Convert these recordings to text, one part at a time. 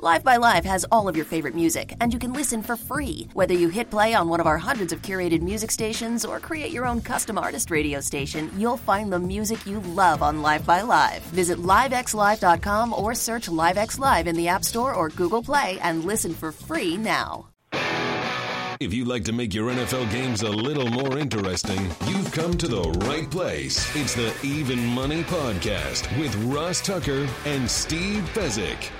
Live by Live has all of your favorite music, and you can listen for free. Whether you hit play on one of our hundreds of curated music stations or create your own custom artist radio station, you'll find the music you love on Live by Live. Visit livexlive.com or search LiveX Live in the App Store or Google Play and listen for free now. If you'd like to make your NFL games a little more interesting, you've come to the right place. It's the Even Money Podcast with Ross Tucker and Steve Fezzik.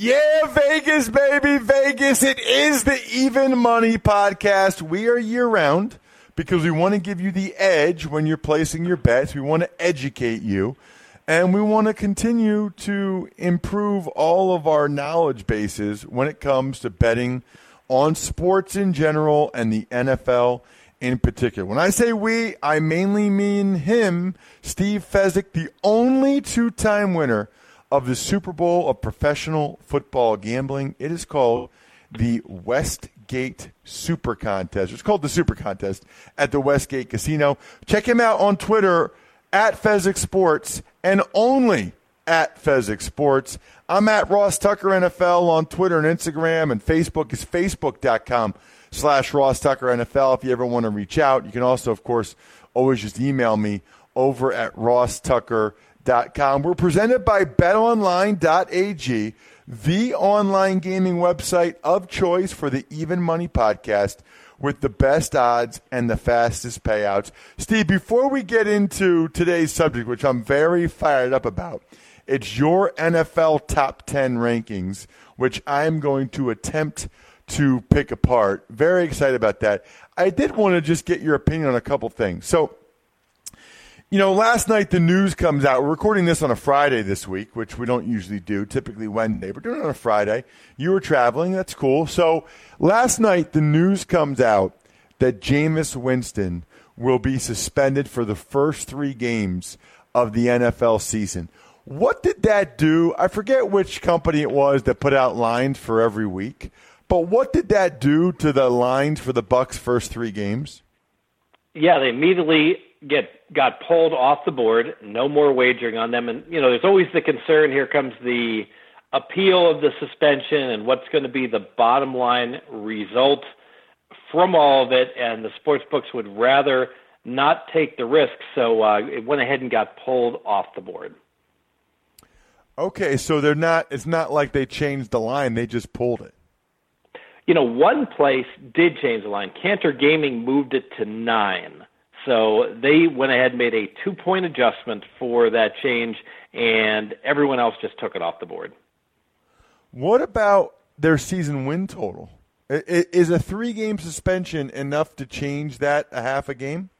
Yeah, Vegas, baby, Vegas. It is the Even Money Podcast. We are year round because we want to give you the edge when you're placing your bets. We want to educate you. And we want to continue to improve all of our knowledge bases when it comes to betting on sports in general and the NFL in particular. When I say we, I mainly mean him, Steve Fezzik, the only two time winner of the Super Bowl of professional football gambling. It is called the Westgate Super Contest. It's called the Super Contest at the Westgate Casino. Check him out on Twitter at Fezzik Sports and only at Fezzik Sports. I'm at Ross Tucker NFL on Twitter and Instagram, and Facebook is facebook.com slash Ross Tucker NFL. If you ever want to reach out, you can also, of course, always just email me over at Ross Tucker We're presented by BetOnline.ag, the online gaming website of choice for the Even Money podcast with the best odds and the fastest payouts. Steve, before we get into today's subject, which I'm very fired up about, it's your NFL top 10 rankings, which I'm going to attempt to pick apart. Very excited about that. I did want to just get your opinion on a couple things. So, you know, last night the news comes out. We're recording this on a Friday this week, which we don't usually do, typically Wednesday. We're doing it on a Friday. You were traveling. That's cool. So last night the news comes out that Jameis Winston will be suspended for the first three games of the NFL season. What did that do? I forget which company it was that put out lines for every week, but what did that do to the lines for the Bucks' first three games? Yeah, they immediately get got pulled off the board. No more wagering on them. And you know, there's always the concern. Here comes the appeal of the suspension and what's going to be the bottom line result from all of it. And the sports books would rather not take the risk, so uh, it went ahead and got pulled off the board. Okay, so they're not. It's not like they changed the line; they just pulled it. You know, one place did change the line. Cantor Gaming moved it to nine. So they went ahead and made a two point adjustment for that change, and everyone else just took it off the board. What about their season win total? Is a three game suspension enough to change that a half a game?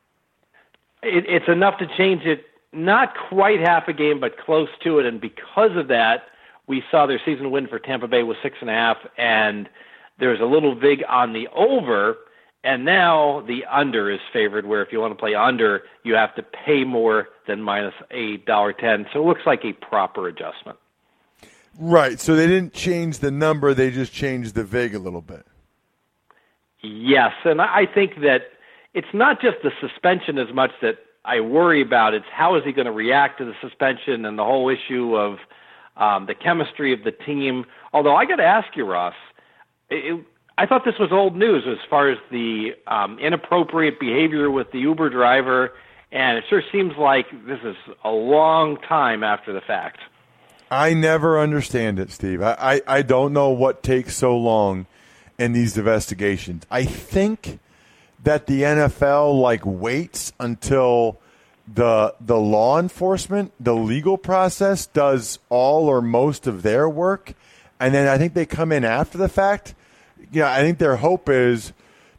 It's enough to change it, not quite half a game, but close to it. And because of that, we saw their season win for Tampa Bay was six and a half, and there's a little vig on the over and now the under is favored, where if you want to play under, you have to pay more than minus a dollar ten. So it looks like a proper adjustment. Right. So they didn't change the number; they just changed the vig a little bit. Yes, and I think that it's not just the suspension as much that I worry about. It's how is he going to react to the suspension and the whole issue of um, the chemistry of the team. Although I got to ask you, Ross, it, I thought this was old news as far as the um, inappropriate behavior with the Uber driver, and it sure seems like this is a long time after the fact. I never understand it, Steve. I, I, I don't know what takes so long in these investigations. I think that the NFL like waits until the the law enforcement, the legal process does all or most of their work, and then I think they come in after the fact. You know, I think their hope is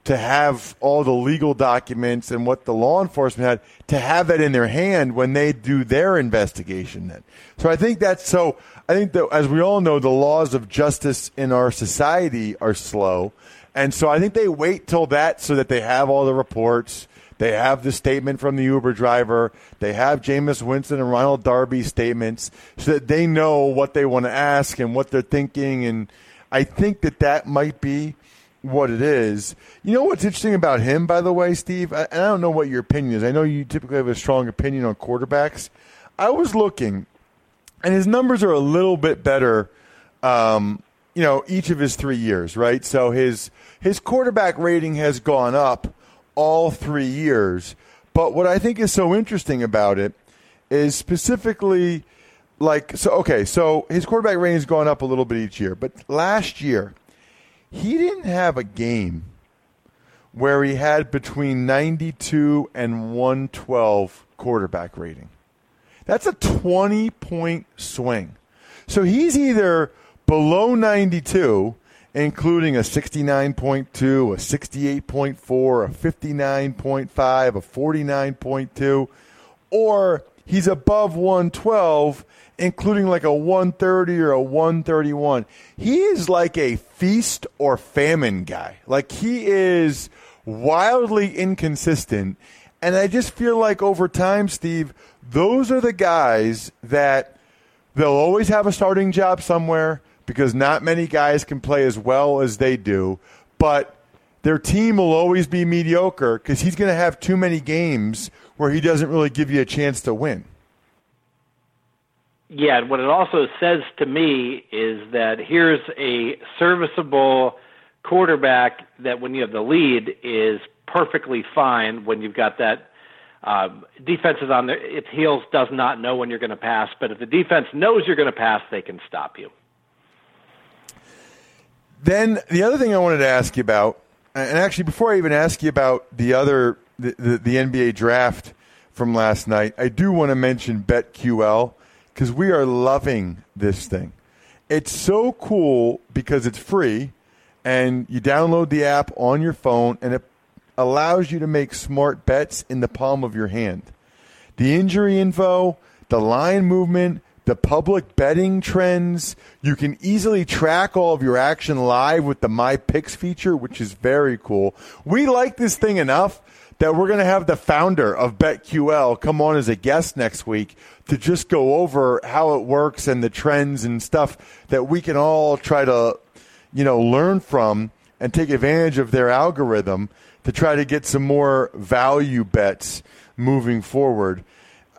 to have all the legal documents and what the law enforcement had to have that in their hand when they do their investigation then. So I think that's so I think that as we all know the laws of justice in our society are slow. And so I think they wait till that so that they have all the reports. They have the statement from the Uber driver. They have Jameis Winston and Ronald Darby statements so that they know what they want to ask and what they're thinking. And I think that that might be what it is. You know what's interesting about him, by the way, Steve? And I don't know what your opinion is. I know you typically have a strong opinion on quarterbacks. I was looking, and his numbers are a little bit better. Um, you know, each of his three years, right? So his his quarterback rating has gone up all three years. But what I think is so interesting about it is specifically like so. Okay, so his quarterback rating has gone up a little bit each year, but last year he didn't have a game where he had between 92 and 112 quarterback rating. That's a 20 point swing. So he's either below 92, including a 69.2, a 68.4, a 59.5, a 49.2, or he's above 112 including like a 130 or a 131. He is like a feast or famine guy. Like he is wildly inconsistent. And I just feel like over time, Steve, those are the guys that they'll always have a starting job somewhere because not many guys can play as well as they do. But their team will always be mediocre because he's going to have too many games where he doesn't really give you a chance to win. Yeah, what it also says to me is that here's a serviceable quarterback that when you have the lead is perfectly fine when you've got that uh, defense is on their, its heels, does not know when you're going to pass. But if the defense knows you're going to pass, they can stop you. Then the other thing I wanted to ask you about, and actually before I even ask you about the other the, the, the NBA draft from last night, I do want to mention BetQL because we are loving this thing. It's so cool because it's free and you download the app on your phone and it allows you to make smart bets in the palm of your hand. The injury info, the line movement, the public betting trends. You can easily track all of your action live with the My Picks feature, which is very cool. We like this thing enough that we're going to have the founder of BetQL come on as a guest next week to just go over how it works and the trends and stuff that we can all try to, you know, learn from and take advantage of their algorithm to try to get some more value bets moving forward.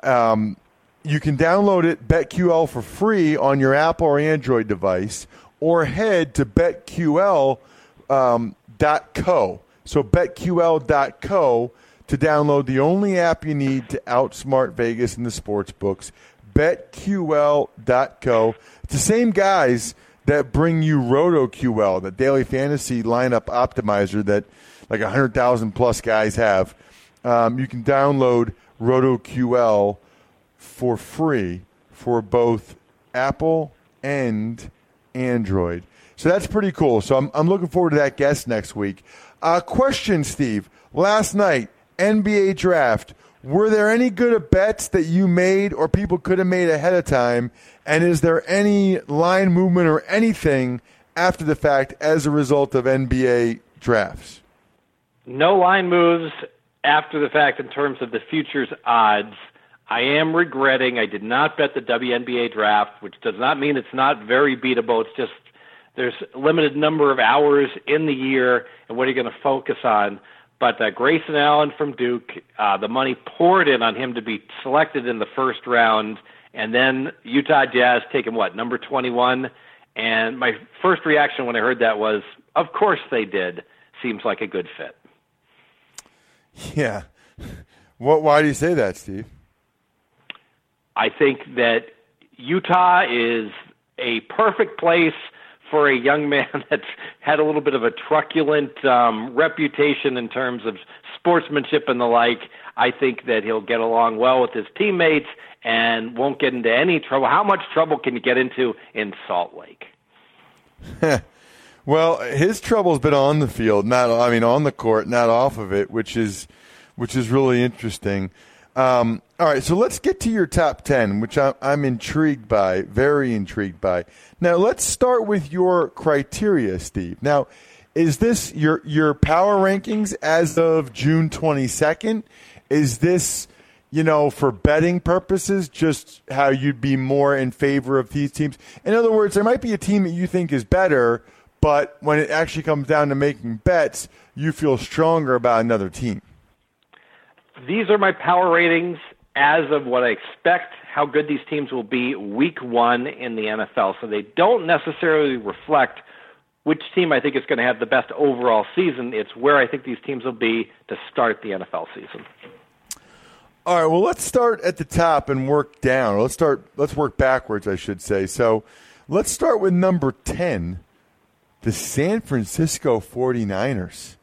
Um, you can download it, BetQL, for free on your Apple or Android device, or head to betql.co. Um, so betql.co to download the only app you need to outsmart Vegas in the sports books. BetQL.co. It's the same guys that bring you RotoQL, the daily fantasy lineup optimizer that like 100,000 plus guys have. Um, you can download RotoQL for free for both Apple and Android. So that's pretty cool. So I'm, I'm looking forward to that guest next week. Uh, question, Steve. Last night, NBA draft. Were there any good bets that you made or people could have made ahead of time? And is there any line movement or anything after the fact as a result of NBA drafts? No line moves after the fact in terms of the futures odds. I am regretting I did not bet the WNBA draft, which does not mean it's not very beatable. It's just there's limited number of hours in the year, and what are you going to focus on? But uh, Grayson Allen from Duke, uh, the money poured in on him to be selected in the first round, and then Utah Jazz taking what number 21. And my first reaction when I heard that was, of course they did, seems like a good fit. Yeah. What? Why do you say that, Steve? I think that Utah is a perfect place for a young man that's had a little bit of a truculent um, reputation in terms of sportsmanship and the like. I think that he'll get along well with his teammates and won't get into any trouble. How much trouble can you get into in Salt Lake? well, his trouble's been on the field, not I mean on the court, not off of it, which is which is really interesting. Um, all right, so let's get to your top 10, which I'm, I'm intrigued by, very intrigued by. Now, let's start with your criteria, Steve. Now, is this your, your power rankings as of June 22nd? Is this, you know, for betting purposes, just how you'd be more in favor of these teams? In other words, there might be a team that you think is better, but when it actually comes down to making bets, you feel stronger about another team these are my power ratings as of what I expect how good these teams will be week one in the NFL. So they don't necessarily reflect which team I think is going to have the best overall season. It's where I think these teams will be to start the NFL season. All right, well let's start at the top and work down. Let's start let's work backwards, I should say. So, let's start with number 10, the San Francisco 49ers.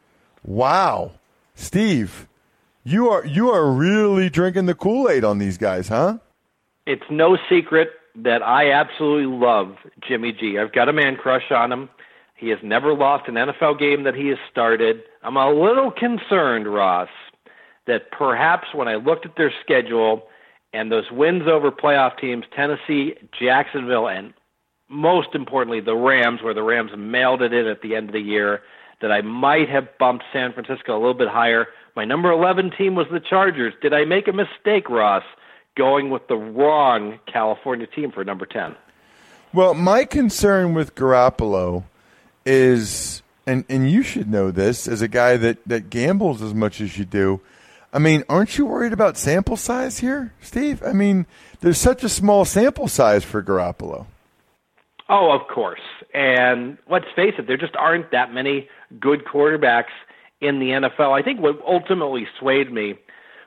Wow. Steve, you are you are really drinking the Kool Aid on these guys, huh? It's no secret that I absolutely love Jimmy G. I've got a man crush on him. He has never lost an NFL game that he has started. I'm a little concerned, Ross, that perhaps when I looked at their schedule and those wins over playoff teams, Tennessee, Jacksonville, and most importantly, the Rams, where the Rams mailed it in at the end of the year, that I might have bumped San Francisco a little bit higher. My number 11 team was the Chargers. Did I make a mistake, Ross, going with the wrong California team for number 10? Well, my concern with Garoppolo is, and, and you should know this as a guy that, that gambles as much as you do. I mean, aren't you worried about sample size here, Steve? I mean, there's such a small sample size for Garoppolo. Oh, of course. And let's face it, there just aren't that many good quarterbacks in the NFL. I think what ultimately swayed me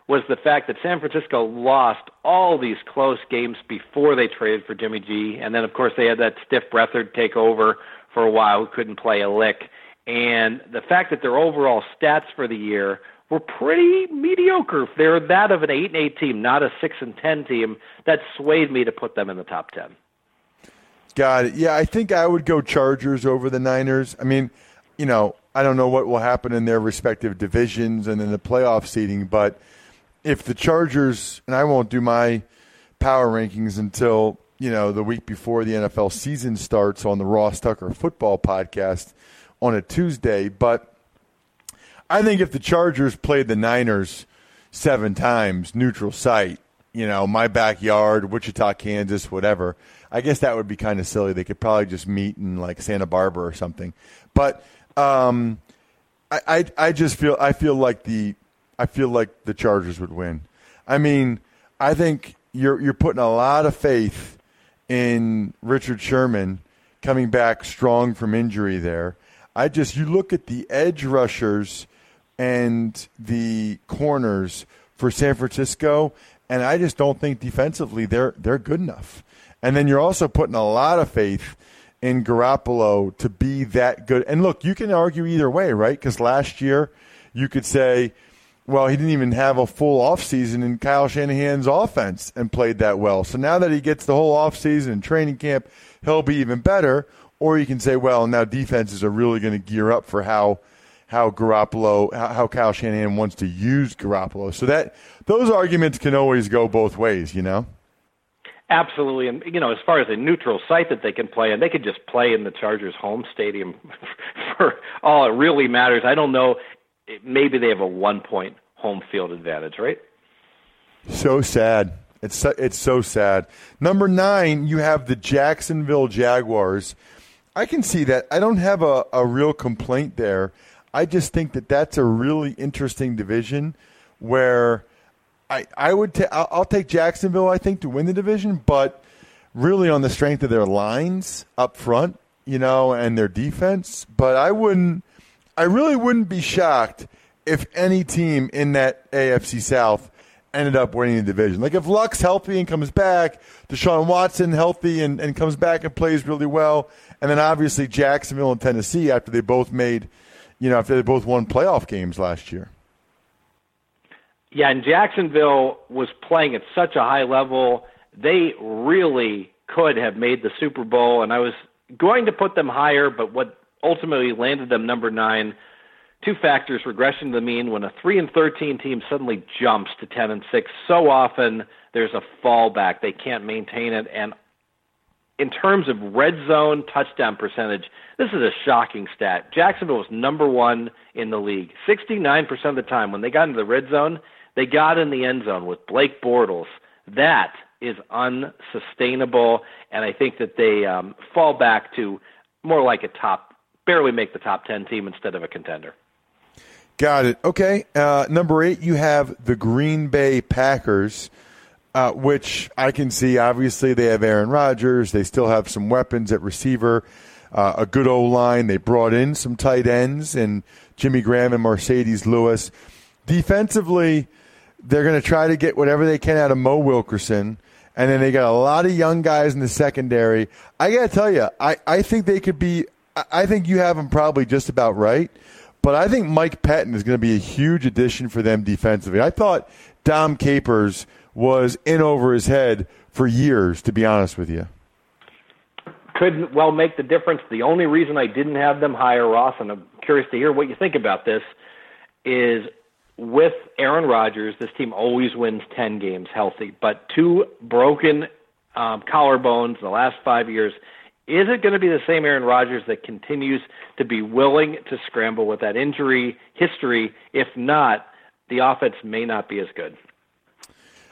was the fact that San Francisco lost all these close games before they traded for Jimmy G, and then of course they had that stiff Beathard take over for a while, who couldn't play a lick. And the fact that their overall stats for the year were pretty mediocre. They're that of an eight and eight team, not a six and ten team. That swayed me to put them in the top ten. Got it. Yeah, I think I would go Chargers over the Niners. I mean, you know, I don't know what will happen in their respective divisions and in the playoff seeding, but if the Chargers and I won't do my power rankings until you know the week before the NFL season starts on the Ross Tucker Football Podcast on a Tuesday, but I think if the Chargers played the Niners seven times, neutral site, you know, my backyard, Wichita, Kansas, whatever, I guess that would be kind of silly. They could probably just meet in like Santa Barbara or something, but um, I, I, I just feel I feel like the I feel like the Chargers would win. I mean, I think you're you're putting a lot of faith in Richard Sherman coming back strong from injury there. I just you look at the edge rushers and the corners for San Francisco, and I just don't think defensively they're they're good enough. And then you're also putting a lot of faith in Garoppolo to be that good. And look, you can argue either way, right? Because last year you could say, well, he didn't even have a full offseason in Kyle Shanahan's offense and played that well. So now that he gets the whole offseason and training camp, he'll be even better. Or you can say, well, now defenses are really going to gear up for how how Garoppolo, how, Kyle Shanahan wants to use Garoppolo. So that those arguments can always go both ways, you know. Absolutely, and you know, as far as a neutral site that they can play in, they could just play in the Chargers' home stadium for all it really matters. I don't know. Maybe they have a one-point home field advantage, right? So sad. It's so, it's so sad. Number nine, you have the Jacksonville Jaguars. I can see that. I don't have a, a real complaint there. I just think that that's a really interesting division where I, I would ta- I'll, I'll take Jacksonville. I think to win the division, but really on the strength of their lines up front, you know, and their defense, but I wouldn't, I really wouldn't be shocked if any team in that AFC South ended up winning the division. Like if Luck's healthy and comes back, Deshaun Watson healthy and, and comes back and plays really well, and then obviously Jacksonville and Tennessee after they both made, you know, after they both won playoff games last year. Yeah, and Jacksonville was playing at such a high level. They really could have made the Super Bowl, and I was going to put them higher, but what ultimately landed them number nine two factors regression to the mean when a 3 and 13 team suddenly jumps to 10 and 6 so often there's a fallback they can't maintain it and in terms of red zone touchdown percentage this is a shocking stat jacksonville was number 1 in the league 69% of the time when they got into the red zone they got in the end zone with Blake Bortles that is unsustainable and i think that they um, fall back to more like a top barely make the top 10 team instead of a contender Got it. Okay. Uh, number eight, you have the Green Bay Packers, uh, which I can see. Obviously, they have Aaron Rodgers. They still have some weapons at receiver, uh, a good O line. They brought in some tight ends and Jimmy Graham and Marcedes Lewis. Defensively, they're going to try to get whatever they can out of Mo Wilkerson. And then they got a lot of young guys in the secondary. I got to tell you, I, I think they could be. I think you have them probably just about right. But I think Mike Pettine is going to be a huge addition for them defensively. I thought Dom Capers was in over his head for years, to be honest with you. couldn't well make the difference. The only reason I didn't have them higher, Ross, and I'm curious to hear what you think about this, is with Aaron Rodgers, this team always wins 10 games healthy, but two broken um, collarbones in the last five years is it going to be the same Aaron Rodgers that continues to be willing to scramble with that injury history? If not, the offense may not be as good.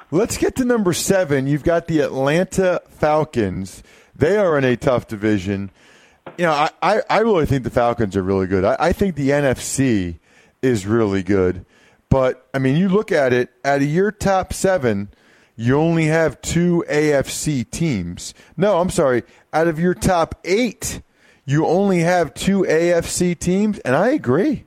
Let's get to number seven. You've got the Atlanta Falcons. They are in a tough division. You know, I, I, I really think the Falcons are really good. I, I think the NFC is really good. But, I mean, you look at it, out of your top seven, you only have two AFC teams. No, I'm sorry. Out of your top eight, you only have two AFC teams, and I agree.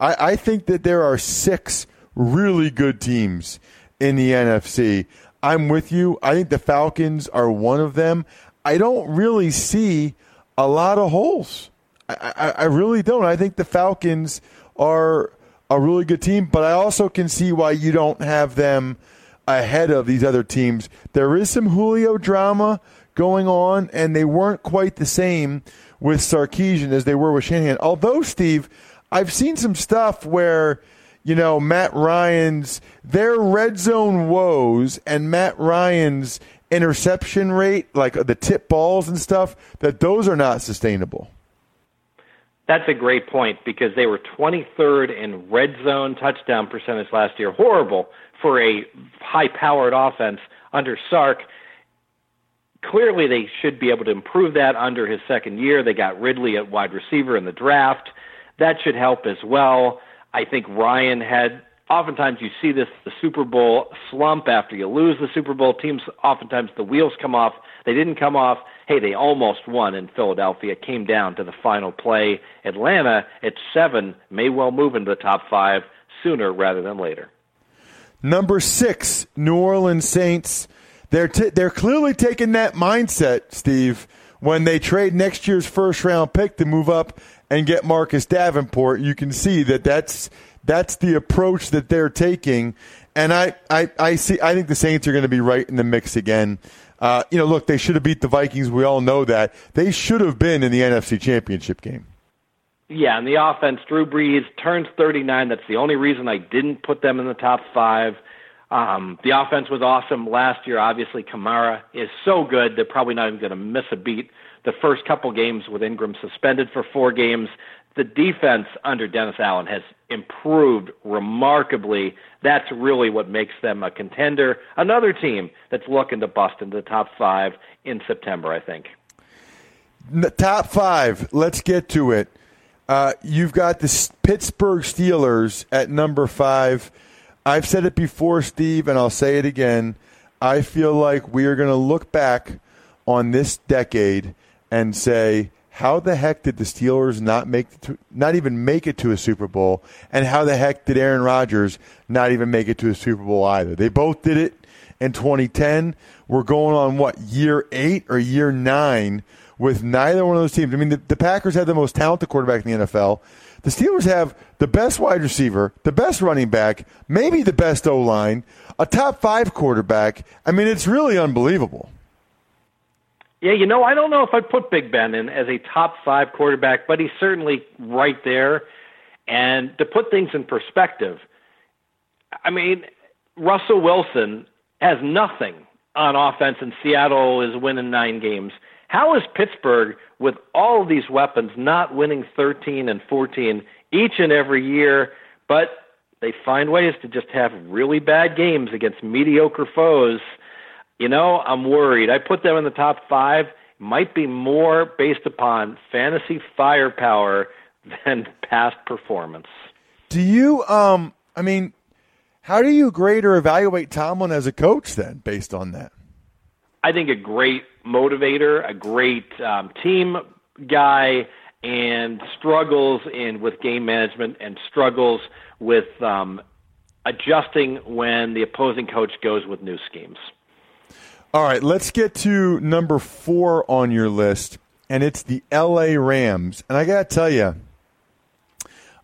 I, I think that there are six really good teams in the NFC. I'm with you. I think the Falcons are one of them. I don't really see a lot of holes. I, I, I really don't. I think the Falcons are a really good team, but I also can see why you don't have them – ahead of these other teams. There is some Julio drama going on, and they weren't quite the same with Sarkisian as they were with Shanahan. Although, Steve, I've seen some stuff where, you know, Matt Ryan's, their red zone woes and Matt Ryan's interception rate, like the tip balls and stuff, that those are not sustainable. That's a great point because they were 23rd in red zone touchdown percentage last year. Horrible for a high powered offense under Sark. Clearly, they should be able to improve that under his second year. They got Ridley at wide receiver in the draft. That should help as well. I think Ryan had oftentimes you see this the Super Bowl slump after you lose the Super Bowl. Teams oftentimes the wheels come off. They didn't come off. Hey, they almost won in Philadelphia. Came down to the final play. Atlanta at seven may well move into the top five sooner rather than later. Number six, New Orleans Saints. They're t- they're clearly taking that mindset, Steve, when they trade next year's first round pick to move up and get Marcus Davenport. You can see that that's that's the approach that they're taking, and I I, I see. I think the Saints are going to be right in the mix again. Uh, you know, look, they should have beat the Vikings. We all know that. They should have been in the NFC Championship game. Yeah, and the offense, Drew Brees turns 39. That's the only reason I didn't put them in the top five. Um, the offense was awesome last year. Obviously, Kamara is so good they're probably not even going to miss a beat. The first couple games with Ingram suspended for four games, the defense under Dennis Allen has improved remarkably. That's really what makes them a contender. Another team that's looking to bust into the top five in September, I think. The top five. Let's get to it. Uh, you've got the Pittsburgh Steelers at number five. I've said it before, Steve, and I'll say it again. I feel like we are going to look back on this decade and say, how the heck did the Steelers not make to, not even make it to a Super Bowl, and how the heck did Aaron Rodgers not even make it to a Super Bowl either? They both did it in 2010. We're going on what year eight or year nine with neither one of those teams. I mean, the, the Packers had the most talented quarterback in the NFL. The Steelers have the best wide receiver, the best running back, maybe the best O line, a top five quarterback. I mean, it's really unbelievable. Yeah, you know, I don't know if I'd put Big Ben in as a top five quarterback, but he's certainly right there. And to put things in perspective, I mean, Russell Wilson has nothing on offense, and Seattle is winning nine games. How is Pittsburgh, with all of these weapons, not winning 13 and 14 each and every year? But they find ways to just have really bad games against mediocre foes. You know, I'm worried. I put them in the top five. Might be more based upon fantasy firepower than past performance. Do you, um, I mean, how do you grade or evaluate Tomlin as a coach then, based on that? I think a great motivator, a great um, team guy, and struggles in with game management and struggles with um, adjusting when the opposing coach goes with new schemes. All right, let's get to number four on your list, and it's the L.A. Rams. And I got to tell you,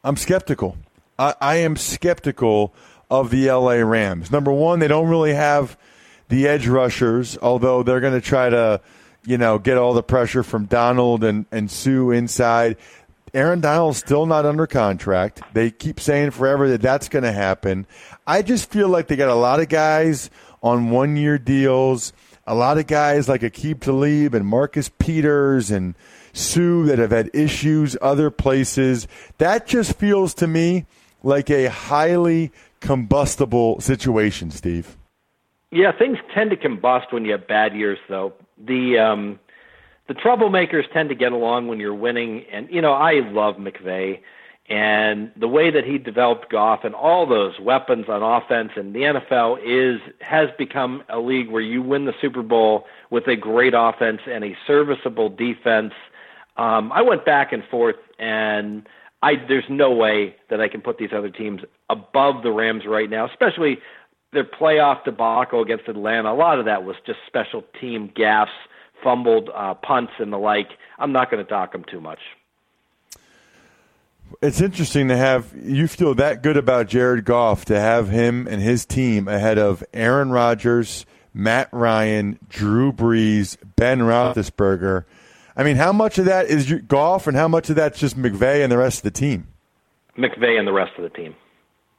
I'm skeptical. I, I am skeptical of the L.A. Rams. Number one, they don't really have the edge rushers, although they're going to try to, you know, get all the pressure from Donald and, and Suh inside. Aaron Donald's still not under contract. They keep saying forever that that's going to happen. I just feel like they got a lot of guys on one year deals, a lot of guys like Aqib Talib and Marcus Peters and Suh that have had issues other places. That just feels to me like a highly combustible situation, Steve. Yeah, things tend to combust when you have bad years, though. The um, the troublemakers tend to get along when you're winning, and you know I love McVay and the way that he developed Goff and all those weapons on offense and the NFL is has become a league where you win the Super Bowl with a great offense and a serviceable defense. Um, I went back and forth, and I there's no way that I can put these other teams above the Rams right now, especially their playoff debacle against Atlanta, a lot of that was just special team gaffes, fumbled uh, punts, and the like. I'm not going to dock them too much. It's interesting to have you feel that good about Jared Goff to have him and his team ahead of Aaron Rodgers, Matt Ryan, Drew Brees, Ben Roethlisberger. I mean, how much of that is Goff, and how much of that's just McVay and the rest of the team? McVay and the rest of the team.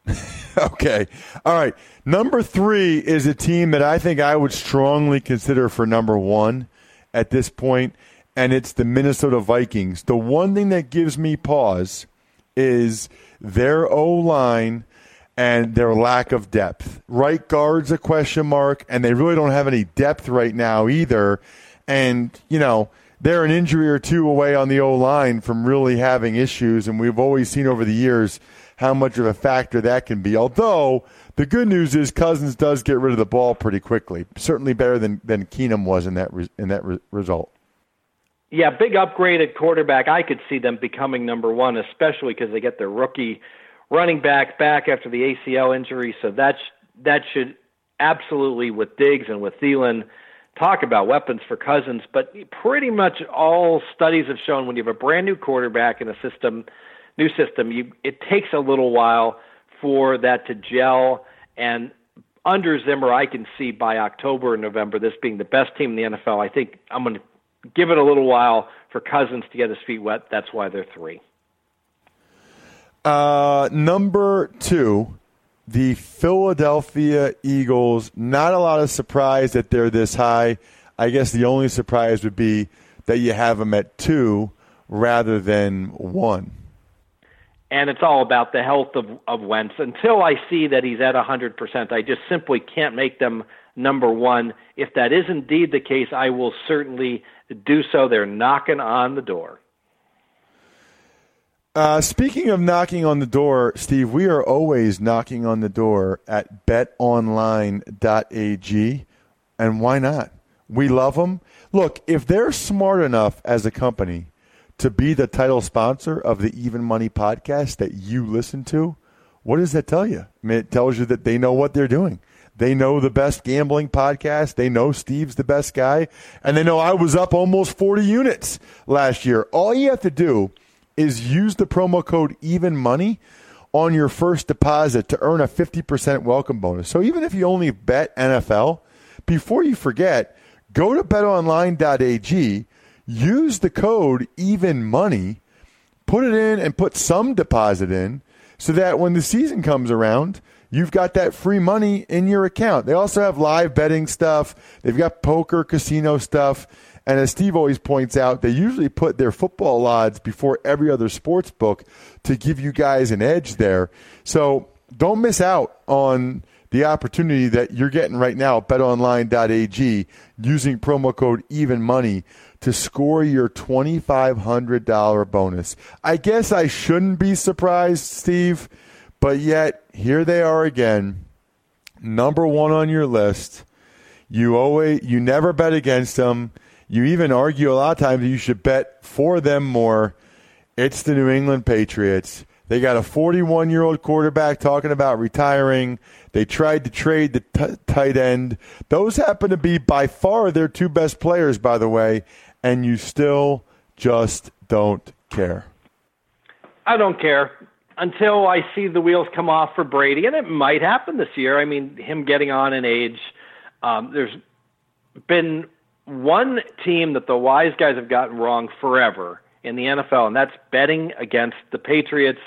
okay. All right. Number three is a team that I think I would strongly consider for number one at this point, and it's the Minnesota Vikings. The one thing that gives me pause is their O line and their lack of depth. Right guard's a question mark, and they really don't have any depth right now either. And, you know, they're an injury or two away on the O line from really having issues, and we've always seen over the years how much of a factor that can be. Although the good news is Cousins does get rid of the ball pretty quickly, certainly better than than Keenum was in that re, in that re, result. Yeah, big upgrade at quarterback. I could see them becoming number one, especially because they get their rookie running back back after the ACL injury. So that's that should absolutely with Diggs and with Thielen talk about weapons for Cousins. But pretty much all studies have shown when you have a brand new quarterback in a system new system, you it takes a little while for that to gel. And under Zimmer, I can see by October and November this being the best team in the NFL. I think I'm going to give it a little while for Cousins to get his feet wet. That's why they're three. Uh, number two, the Philadelphia Eagles. Not a lot of surprise that they're this high. I guess the only surprise would be that you have them at two rather than one and it's all about the health of, of Wentz. Until I see that he's at 100%, I just simply can't make them number one. If that is indeed the case, I will certainly do so. They're knocking on the door. Uh, speaking of knocking on the door, Steve, we are always knocking on the door at betonline.ag. And why not? We love them. Look, if they're smart enough as a company to be the title sponsor of the Even Money podcast that you listen to, what does that tell you? I mean, it tells you that they know what they're doing. They know the best gambling podcast. They know Steve's the best guy. And they know I was up almost 40 units last year. All you have to do is use the promo code even money on your first deposit to earn a 50% welcome bonus. So even if you only bet NFL, before you forget, go to betonline.ag, use the code even money, put it in and put some deposit in so that when the season comes around, you've got that free money in your account. They also have live betting stuff. They've got poker, casino stuff. And as Steve always points out, they usually put their football odds before every other sports book to give you guys an edge there. So don't miss out on the opportunity that you're getting right now at betonline.ag using promo code evenmoney to score your $2500 bonus. I guess I shouldn't be surprised, Steve, but yet here they are again. Number 1 on your list. You always you never bet against them. You even argue a lot of times you should bet for them more. It's the New England Patriots. They got a 41 year old quarterback talking about retiring. They tried to trade the t- tight end. Those happen to be by far their two best players, by the way, and you still just don't care. I don't care until I see the wheels come off for Brady, and it might happen this year. I mean, him getting on in age. Um, there's been one team that the wise guys have gotten wrong forever in the NFL, and that's betting against the Patriots.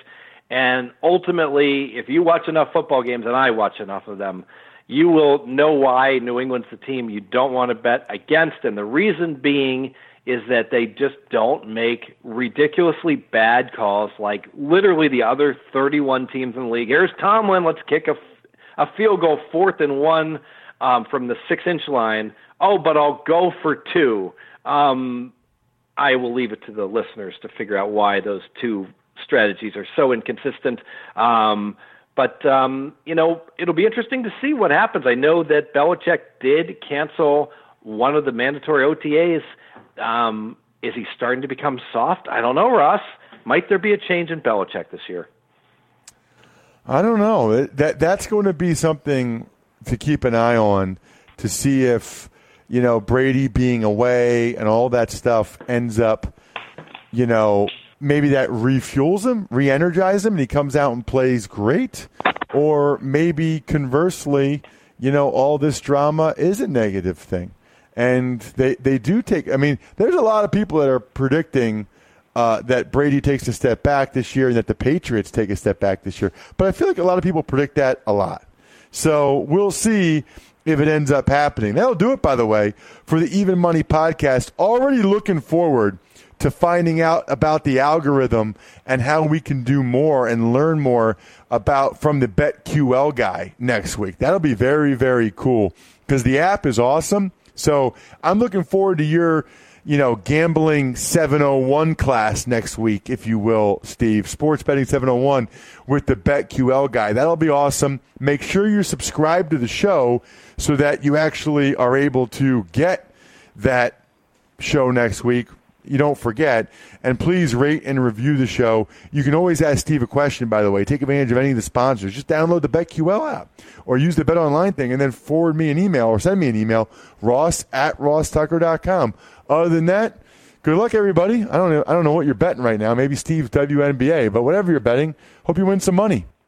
And ultimately, if you watch enough football games, and I watch enough of them, you will know why New England's the team you don't want to bet against. And the reason being is that they just don't make ridiculously bad calls like literally the other 31 teams in the league. Here's Tomlin, let's kick a, a field goal fourth and one um, from the six inch line oh, but I'll go for two. Um, I will leave it to the listeners to figure out why those two strategies are so inconsistent. Um, but um, you know, it'll be interesting to see what happens. I know that Belichick did cancel one of the mandatory OTAs. Um, is he starting to become soft? I don't know, Ross. Might there be a change in Belichick this year? I don't know. That that's going to be something to keep an eye on to see if you know, Brady being away and all that stuff ends up, you know, maybe that refuels him, re energizes him, and he comes out and plays great. Or maybe conversely, you know, all this drama is a negative thing. And they, they do take, I mean, there's a lot of people that are predicting uh, that Brady takes a step back this year and that the Patriots take a step back this year. But I feel like a lot of people predict that a lot. So we'll see if it ends up happening. That'll do it, by the way, for the Even Money podcast. Already looking forward to finding out about the algorithm and how we can do more and learn more about from the BetQL guy next week. That'll be very, very cool because the app is awesome. So I'm looking forward to your you know, gambling 701 class next week, if you will, Steve. Sports betting 701 with the BetQL guy. That'll be awesome. Make sure you're subscribed to the show so that you actually are able to get that show next week. You don't forget. And please rate and review the show. You can always ask Steve a question, by the way. Take advantage of any of the sponsors. Just download the BetQL app or use the Bet Online thing and then forward me an email or send me an email, ross at rosstucker.com. Other than that, good luck, everybody. I don't know, I don't know what you're betting right now. Maybe Steve's WNBA, but whatever you're betting, hope you win some money.